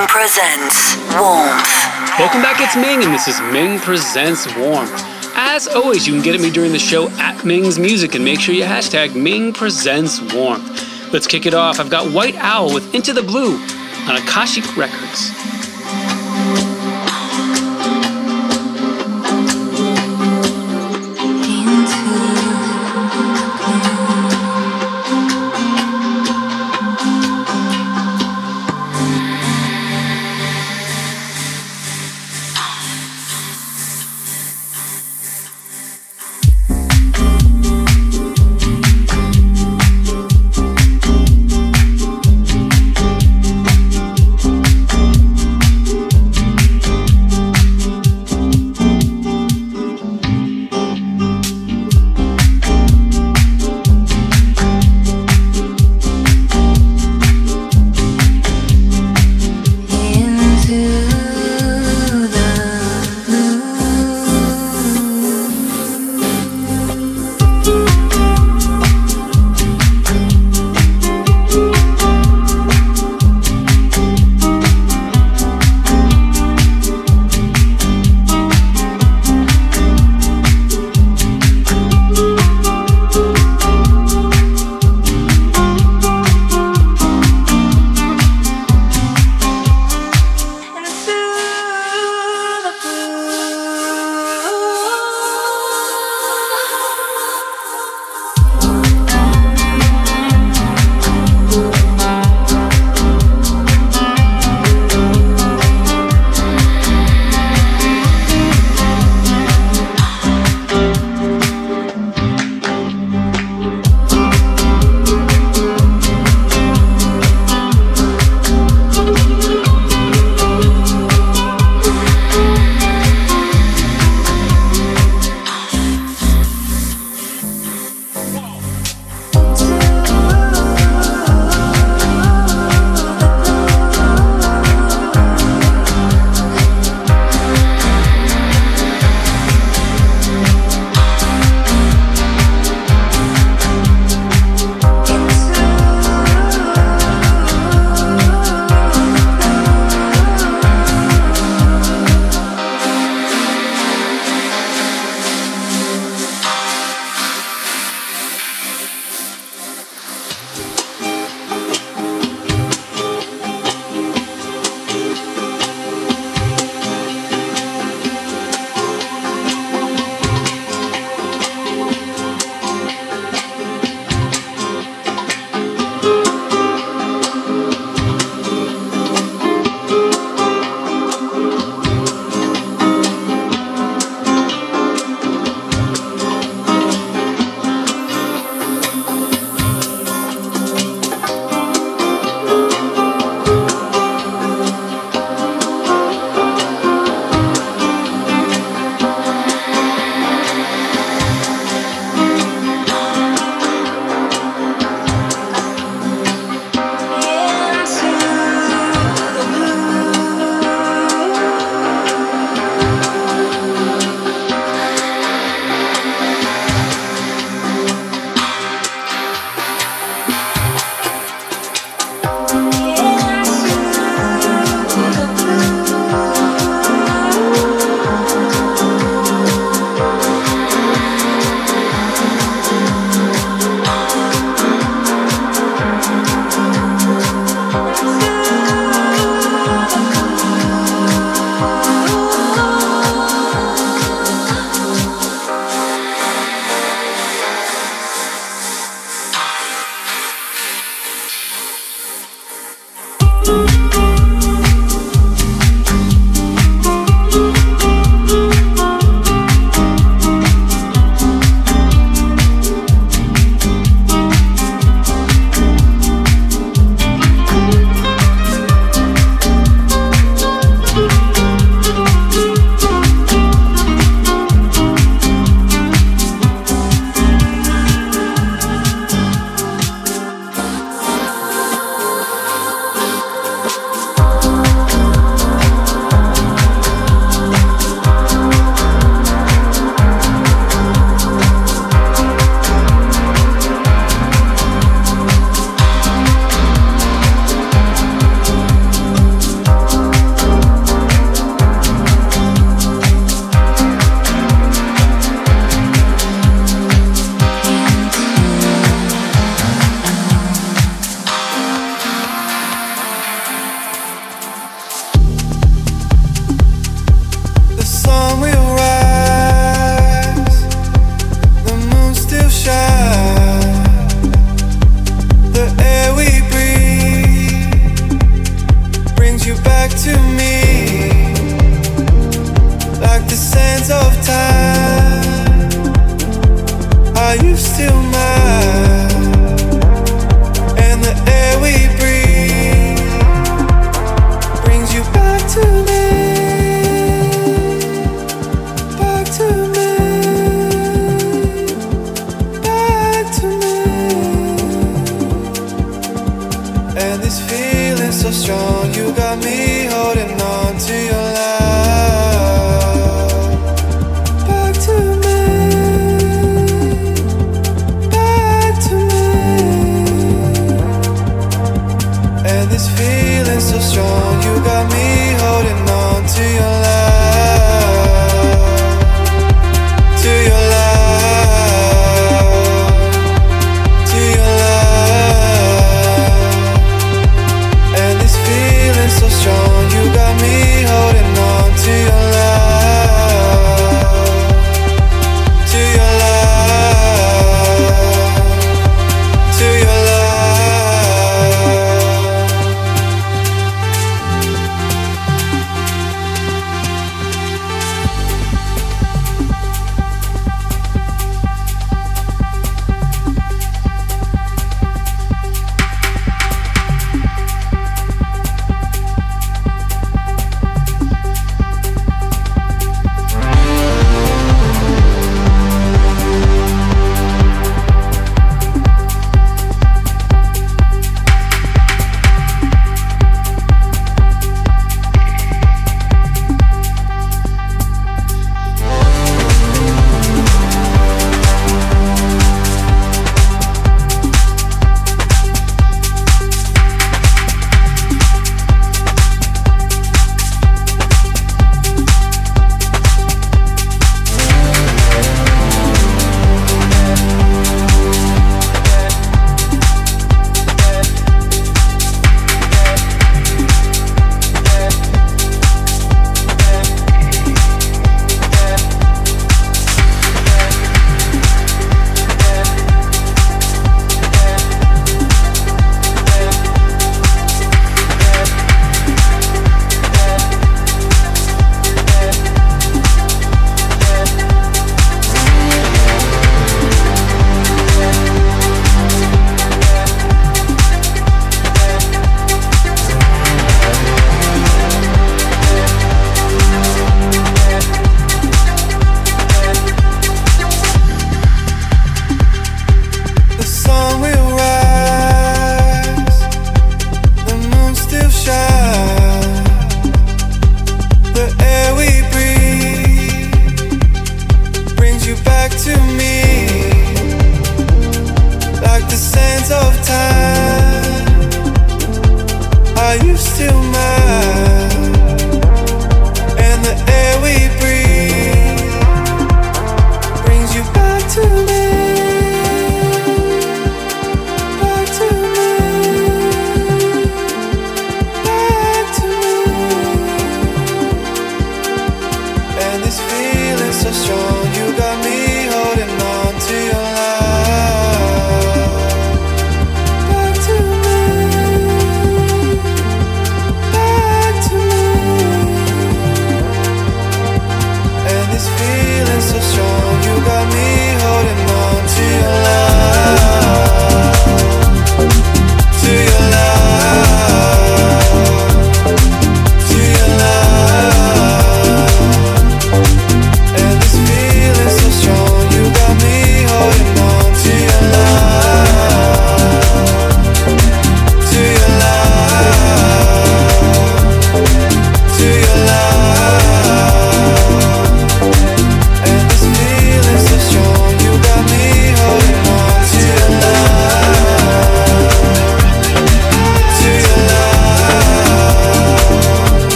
Ming presents Warmth. Welcome back, it's Ming, and this is Ming Presents Warmth. As always, you can get at me during the show at Ming's Music and make sure you hashtag Ming Presents Warmth. Let's kick it off. I've got White Owl with Into the Blue on Akashic Records. brings you back to me like the sands of time. Are you still?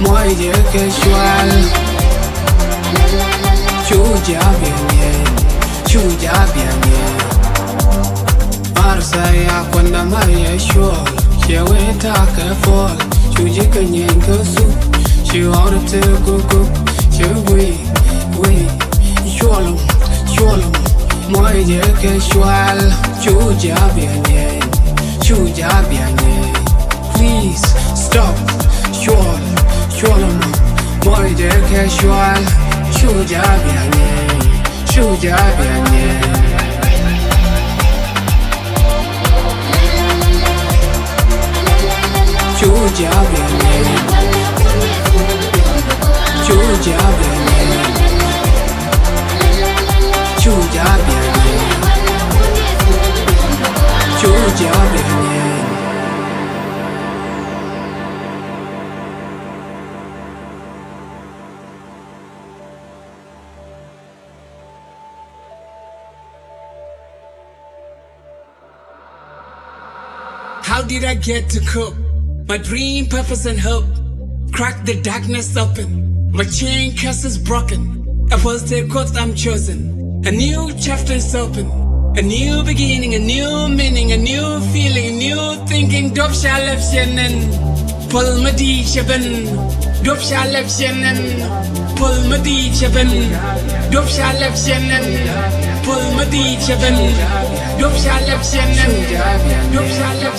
Mọi việc kê xoan Chú giá biển nhẹ Chú giá biển nhẹ Arsa ya kwanda maya shol Shewe taka fall Chú giá kê nhẹ cơ su She wanted to go go She weak oui, yolo, yolo. Moi je que chual, chuja bien, chuja bien. Please stop, yolo, yolo. Moi je que chual, chuja bien, chuja bien. Chuja bien, chuja bien. How did I get to cope? My dream, purpose, and hope. Crack the darkness open. My chain curse is broken. A positive course I'm chosen. A new chapter is open. A new beginning, a new meaning, a new feeling, a new thinking. Dop shall have Pull my D shaben. Dop shall have Pull my D shaben. Dop shall have pull my DJ ben Dop shalab senen Dop shalab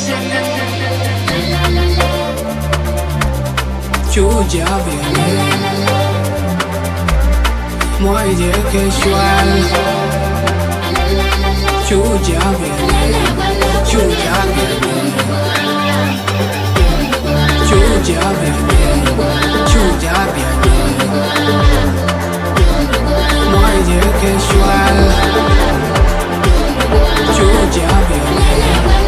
senen Chuja bene Moi je ke shwal Chuja bene Chuja bene Chuja bene Chuja bene Moi je ke shwal Chuja bene bouncing up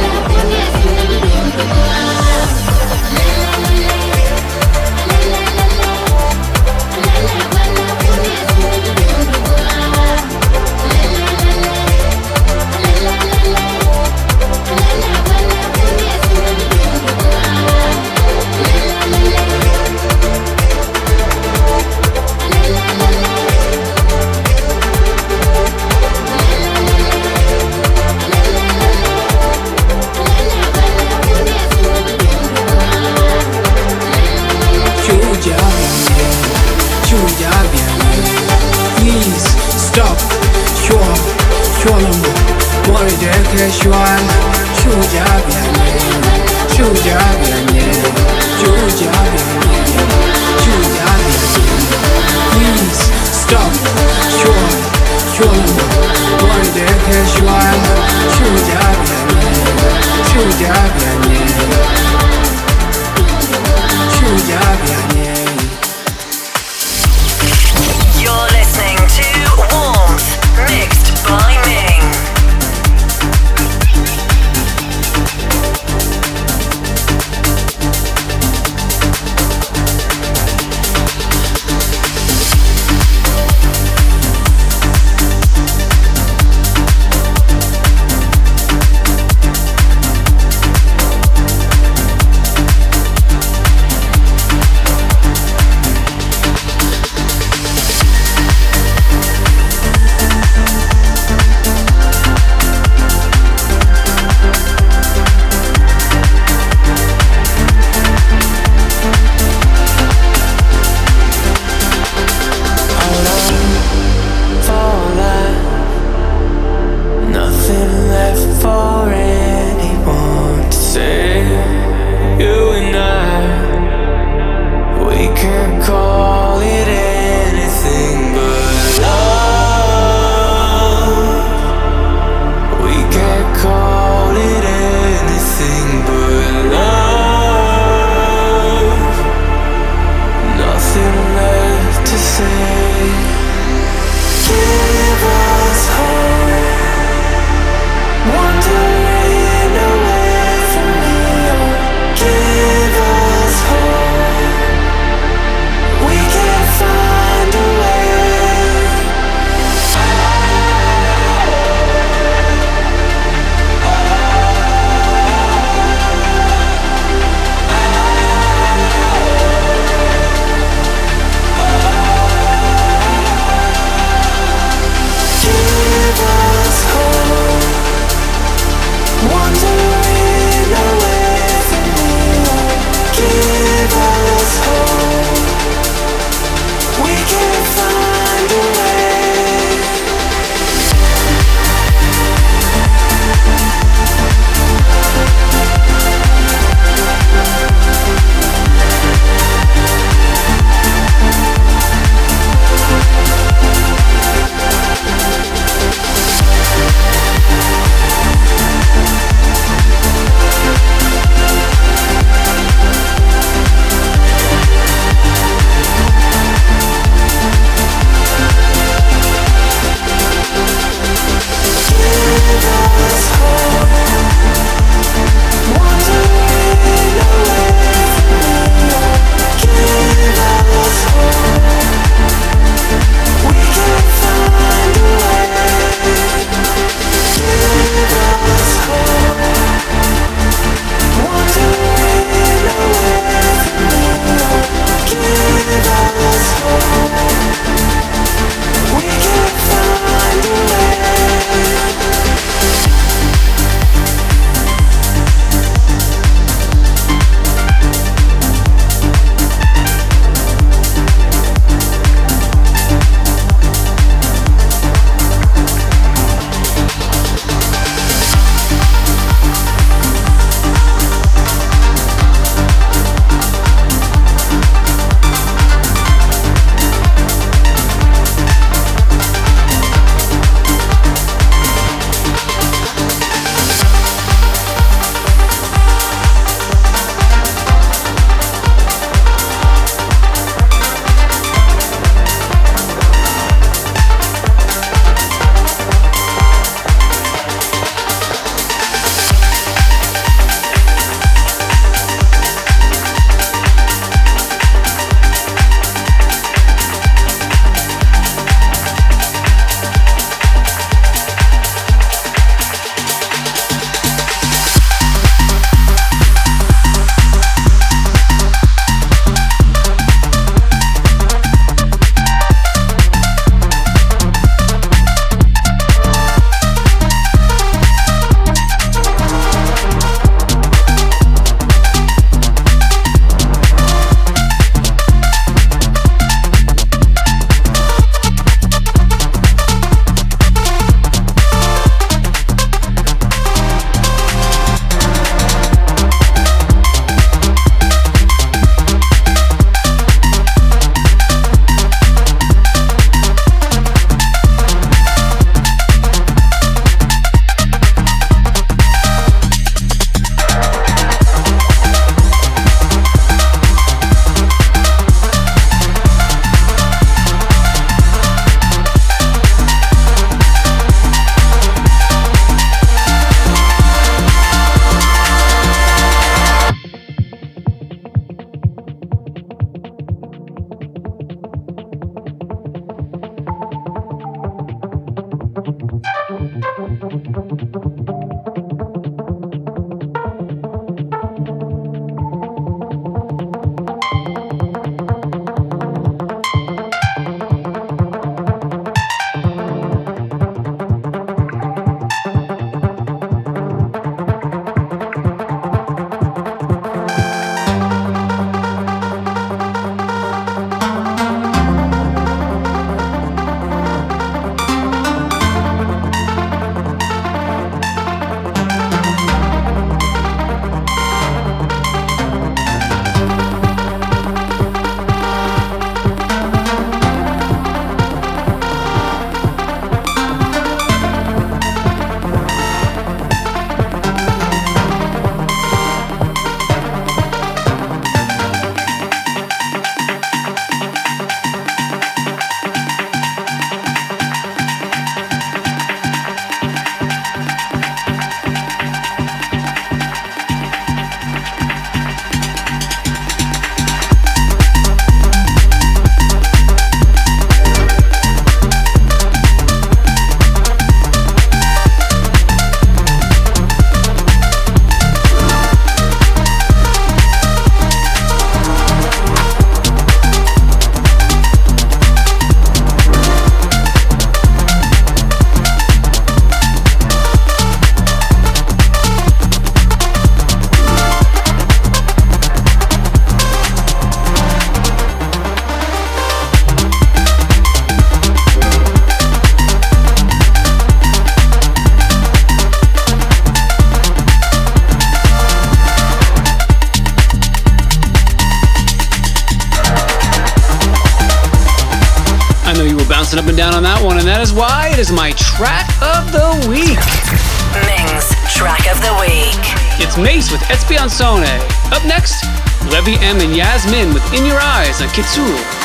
with Espiansone. Up next, Levy M and Yasmin with In Your Eyes on Kitsuru.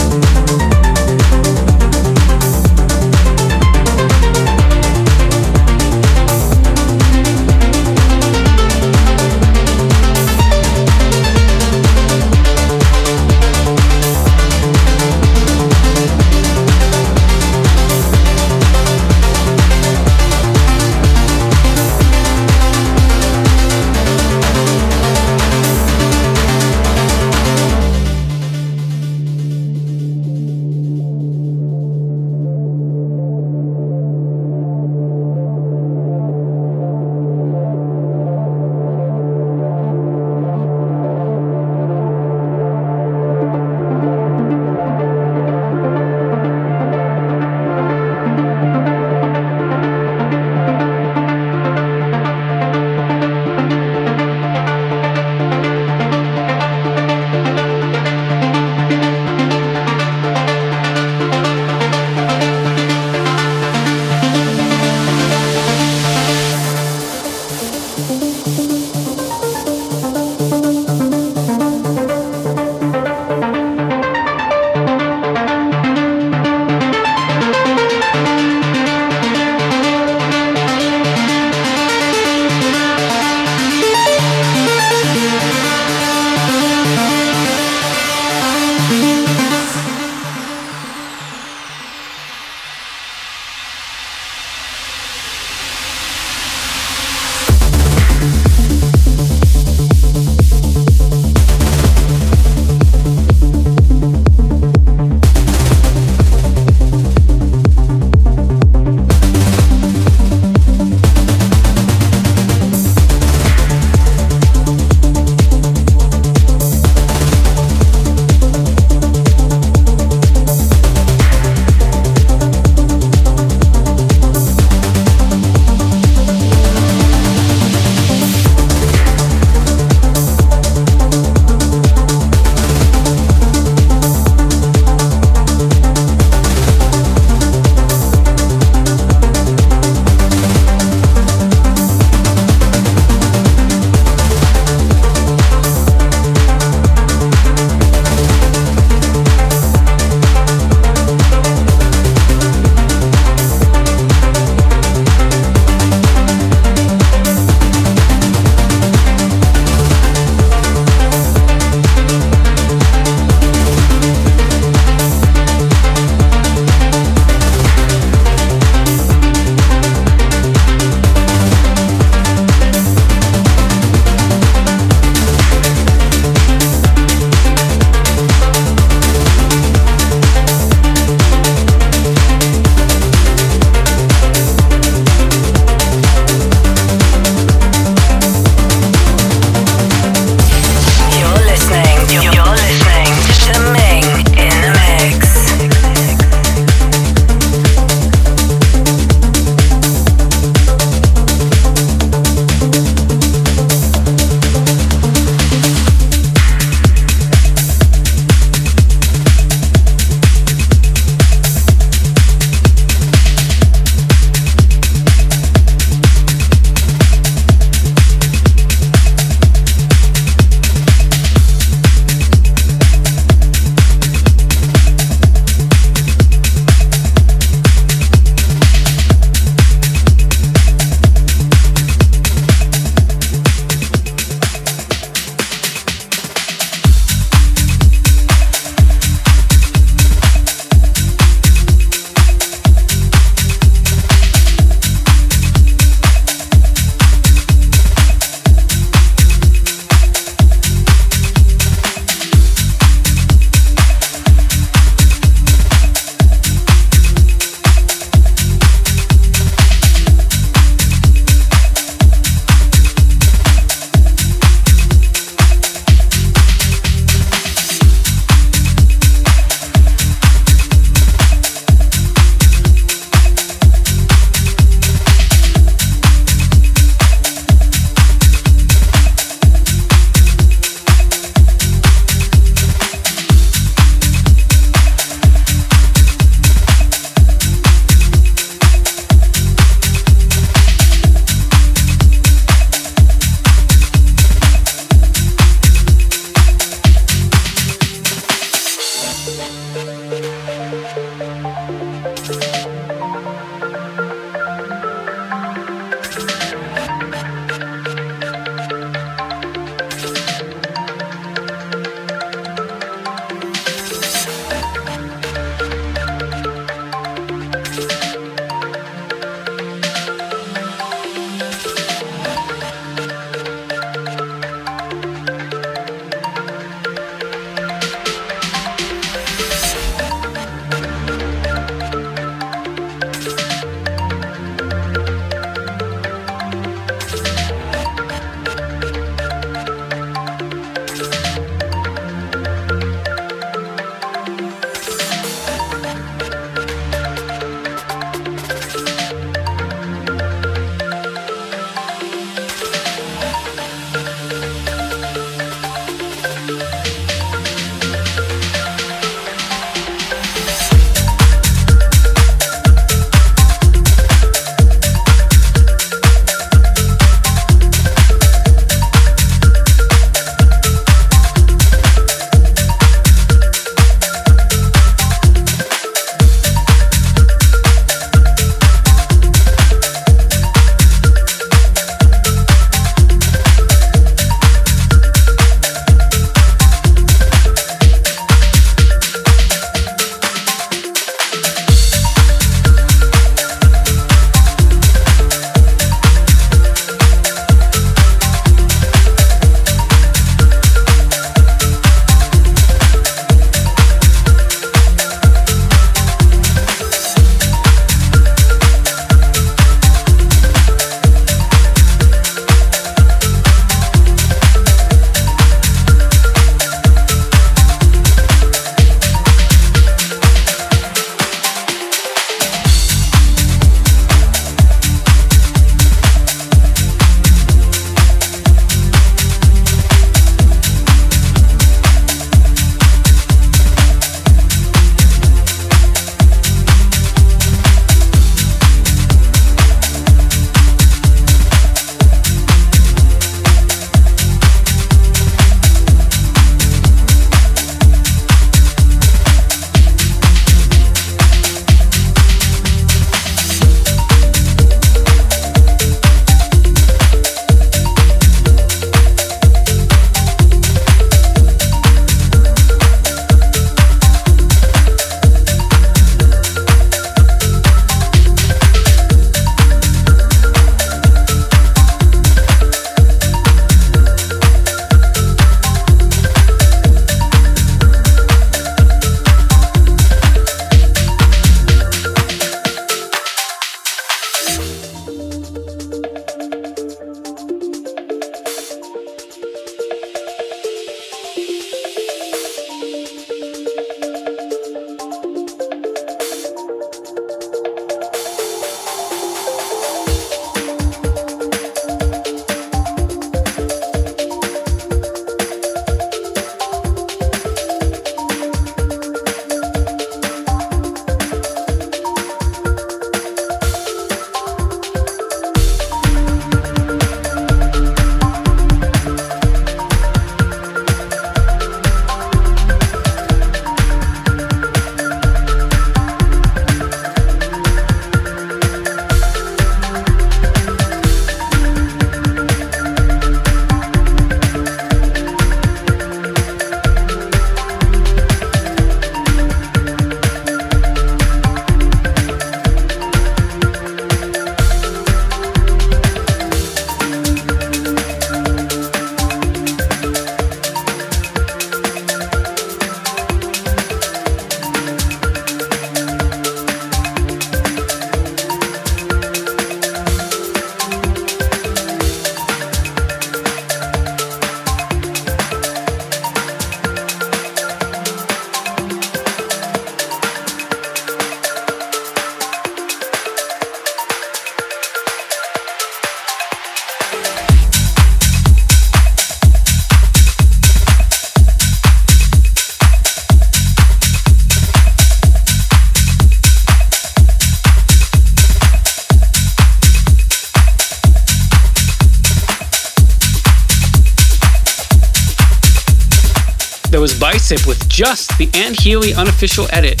With just the Ant Healy unofficial edit.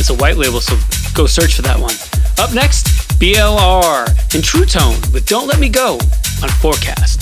It's a white label, so go search for that one. Up next, BLR and True Tone with Don't Let Me Go on Forecast.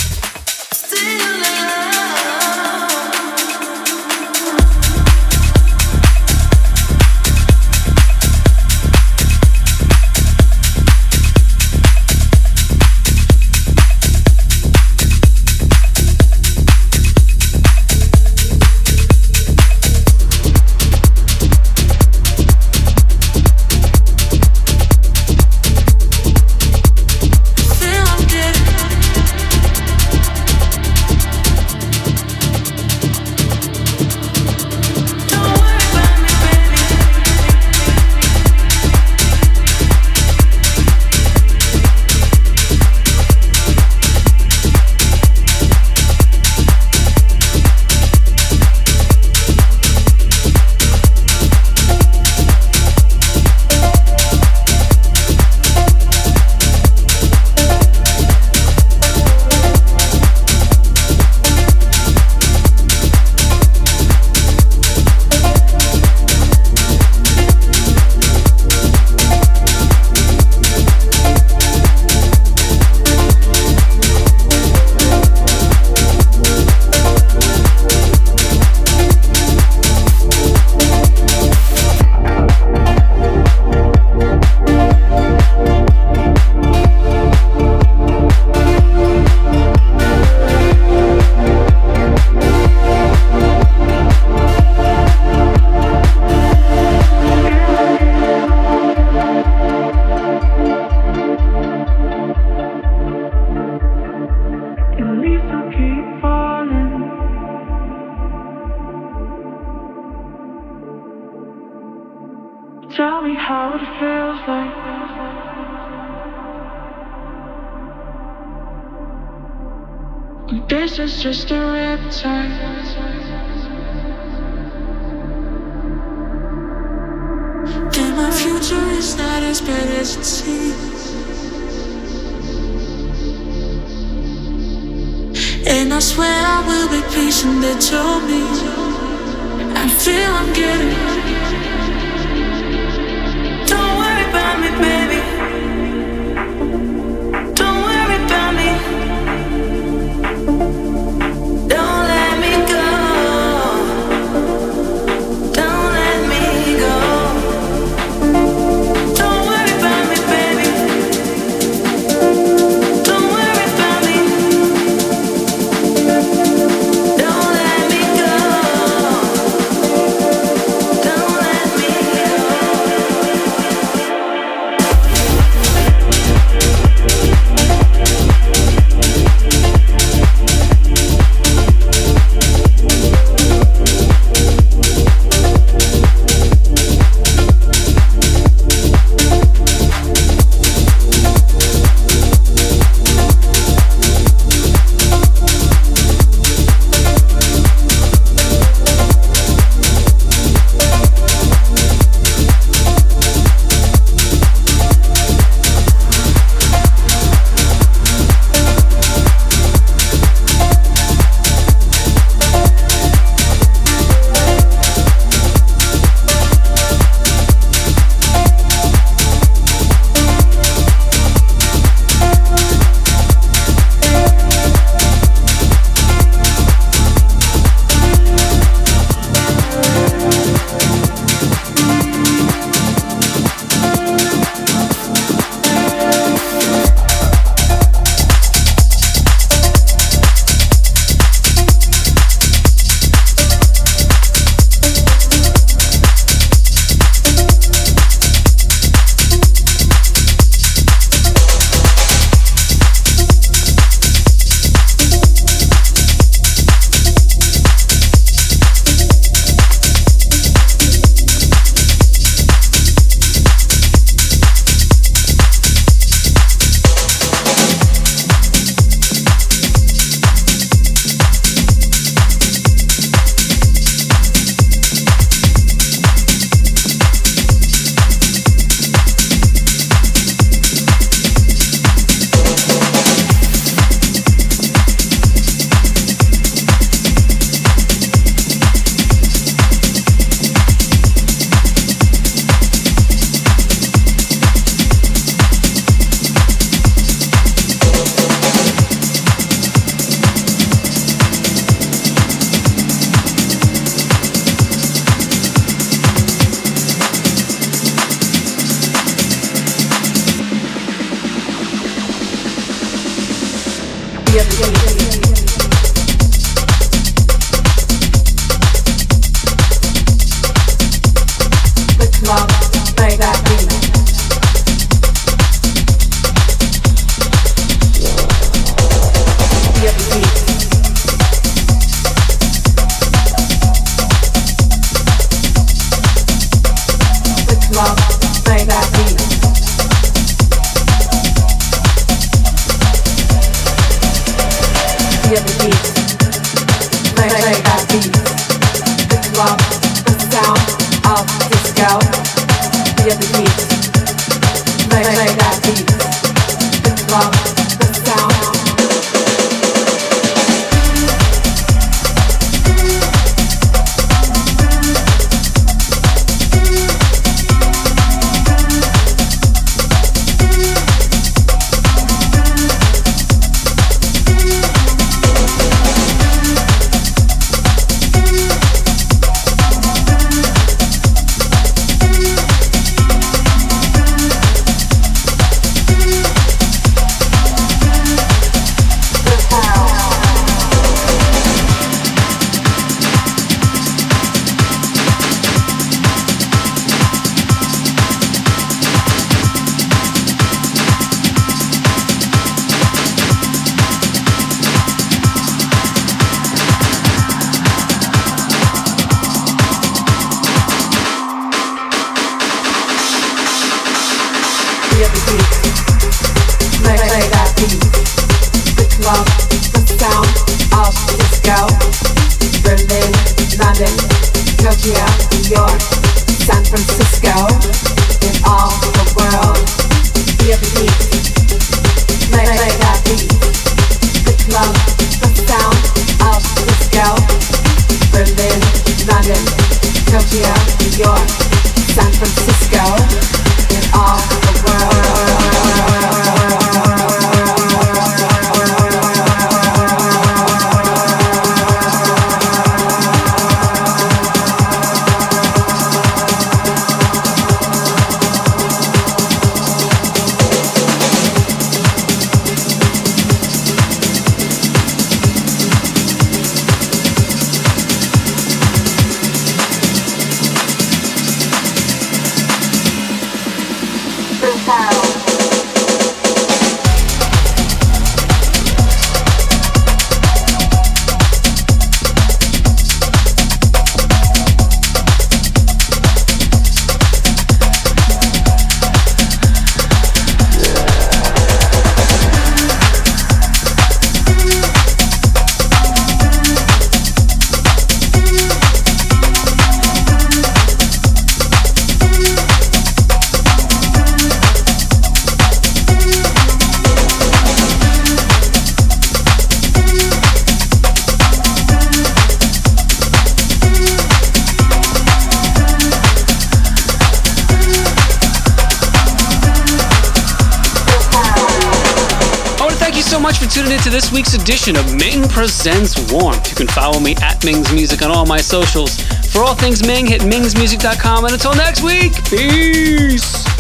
This week's edition of Ming Presents Warmth. You can follow me at Ming's Music on all my socials. For all things Ming, hit mingsmusic.com. And until next week, peace!